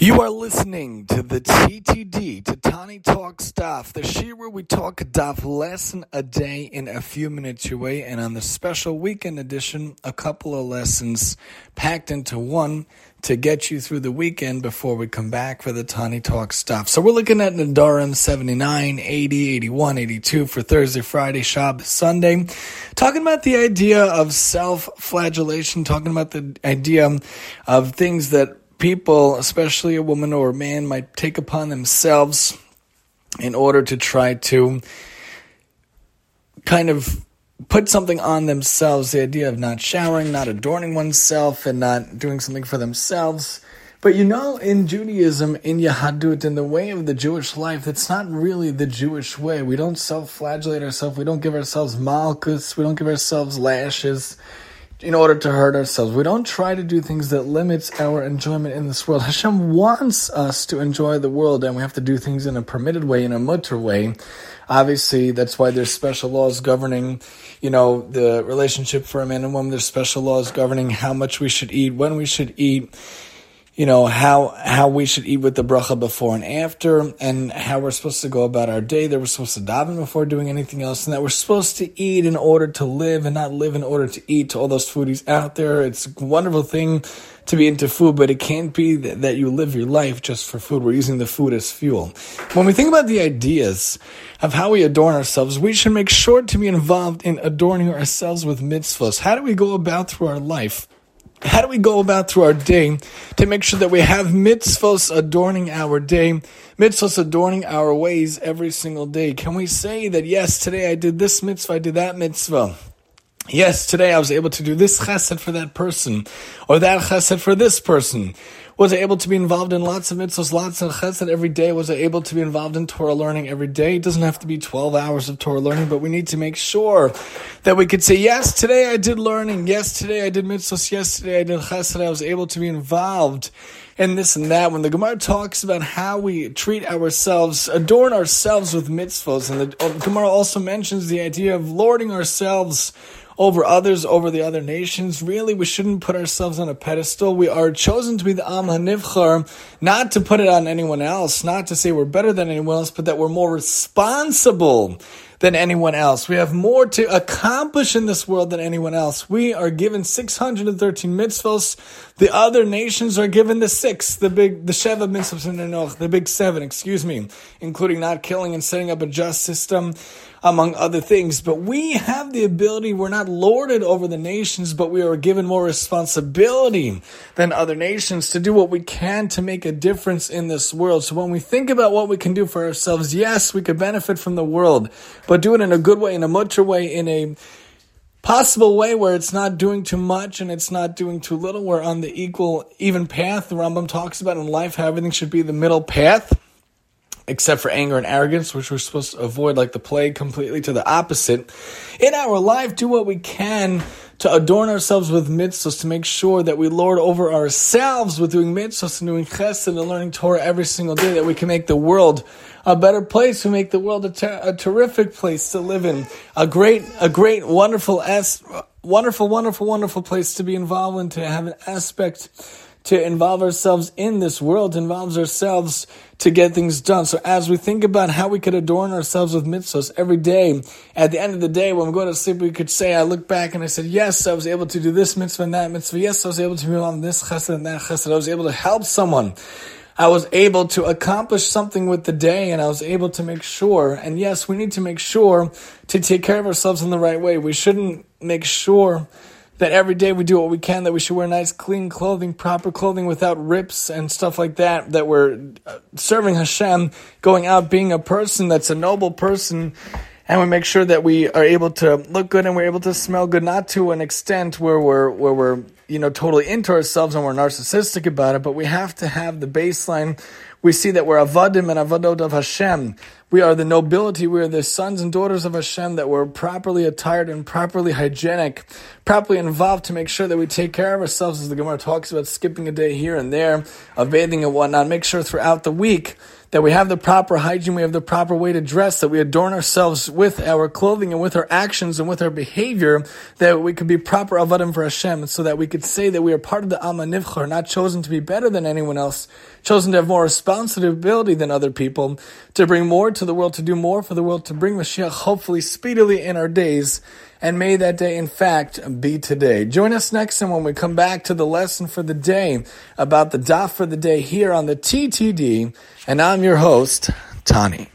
You are listening to the TTD, Tatani Talks Daf, the sheet where we talk daf lesson a day in a few minutes away, and on the special weekend edition, a couple of lessons packed into one to get you through the weekend before we come back for the Tani Talks Daf. So we're looking at Nedarim 79, 80, 81, 82 for Thursday, Friday, Shabbos, Sunday, talking about the idea of self-flagellation, talking about the idea of things that people, especially a woman or a man, might take upon themselves in order to try to kind of put something on themselves the idea of not showering, not adorning oneself, and not doing something for themselves. But you know, in Judaism, in Yahadut, in the way of the Jewish life, that's not really the Jewish way. We don't self flagellate ourselves, we don't give ourselves malkus, we don't give ourselves lashes in order to hurt ourselves. We don't try to do things that limits our enjoyment in this world. Hashem wants us to enjoy the world and we have to do things in a permitted way, in a mutter way. Obviously, that's why there's special laws governing, you know, the relationship for a man and woman. There's special laws governing how much we should eat, when we should eat, you know how how we should eat with the bracha before and after, and how we're supposed to go about our day. That we're supposed to daven before doing anything else, and that we're supposed to eat in order to live and not live in order to eat. To all those foodies out there, it's a wonderful thing to be into food, but it can't be that, that you live your life just for food. We're using the food as fuel. When we think about the ideas of how we adorn ourselves, we should make sure to be involved in adorning ourselves with mitzvahs. How do we go about through our life? How do we go about through our day to make sure that we have mitzvahs adorning our day, mitzvahs adorning our ways every single day? Can we say that, yes, today I did this mitzvah, I did that mitzvah? Yes, today I was able to do this chesed for that person, or that chesed for this person. Was I able to be involved in lots of mitzvahs, lots of chesed every day? Was I able to be involved in Torah learning every day? It doesn't have to be 12 hours of Torah learning, but we need to make sure that we could say, yes, today I did learning. Yes, today I did mitzvahs. Yesterday I did chesed. I was able to be involved in this and that. When the Gemara talks about how we treat ourselves, adorn ourselves with mitzvahs, and the Gemara also mentions the idea of lording ourselves over others, over the other nations. Really, we shouldn't put ourselves on a pedestal. We are chosen to be the Am HaNivchar, not to put it on anyone else, not to say we're better than anyone else, but that we're more responsible than anyone else. We have more to accomplish in this world than anyone else. We are given 613 mitzvahs. The other nations are given the six, the big, the Sheva mitzvahs Bnei Noach, the big seven, excuse me, including not killing and setting up a just system among other things. But we have the ability, we're not lorded over the nations, but we are given more responsibility than other nations to do what we can to make a difference in this world. So when we think about what we can do for ourselves, yes, we could benefit from the world, but do it in a good way, in a mutter way, in a possible way where it's not doing too much and it's not doing too little. We're on the equal, even path. The Rambam talks about in life how everything should be the middle path except for anger and arrogance, which we're supposed to avoid like the plague, completely to the opposite. In our life, do what we can to adorn ourselves with mitzvahs, to make sure that we lord over ourselves with doing mitzvahs and doing chesed and learning Torah every single day, that we can make the world a better place, we make the world a, ter- a terrific place to live in, a great, a great, wonderful, wonderful, wonderful, wonderful place to be involved in, to have an aspect to involve ourselves in this world, involves ourselves to get things done. So as we think about how we could adorn ourselves with mitzvahs every day, at the end of the day, when we go to sleep, we could say, I look back and I said, yes, I was able to do this mitzvah and that mitzvah. Yes, I was able to be on this chesed and that chesed. I was able to help someone. I was able to accomplish something with the day and I was able to make sure. And yes, we need to make sure to take care of ourselves in the right way. We shouldn't make sure that every day we do what we can, that we should wear nice, clean clothing, proper clothing without rips and stuff like that, that we're uh, serving Hashem, going out being a person that's a noble person, and we make sure that we are able to look good and we're able to smell good, not to an extent where we're, where we're, you know, totally into ourselves and we're narcissistic about it, but we have to have the baseline we see that we're avadim and avadot of Hashem. We are the nobility. We are the sons and daughters of Hashem that we're properly attired and properly hygienic, properly involved to make sure that we take care of ourselves, as the Gemara talks about skipping a day here and there, of bathing and whatnot. Make sure throughout the week that we have the proper hygiene, we have the proper way to dress, that we adorn ourselves with our clothing and with our actions and with our behavior, that we could be proper avadim for Hashem, so that we could say that we are part of the Amma not chosen to be better than anyone else, chosen to have more responsibility than other people, to bring more to the world, to do more for the world, to bring Mashiach hopefully speedily in our days. And may that day, in fact, be today. Join us next time when we come back to the lesson for the day about the dot for the day here on the TTD. And I'm your host, Tani.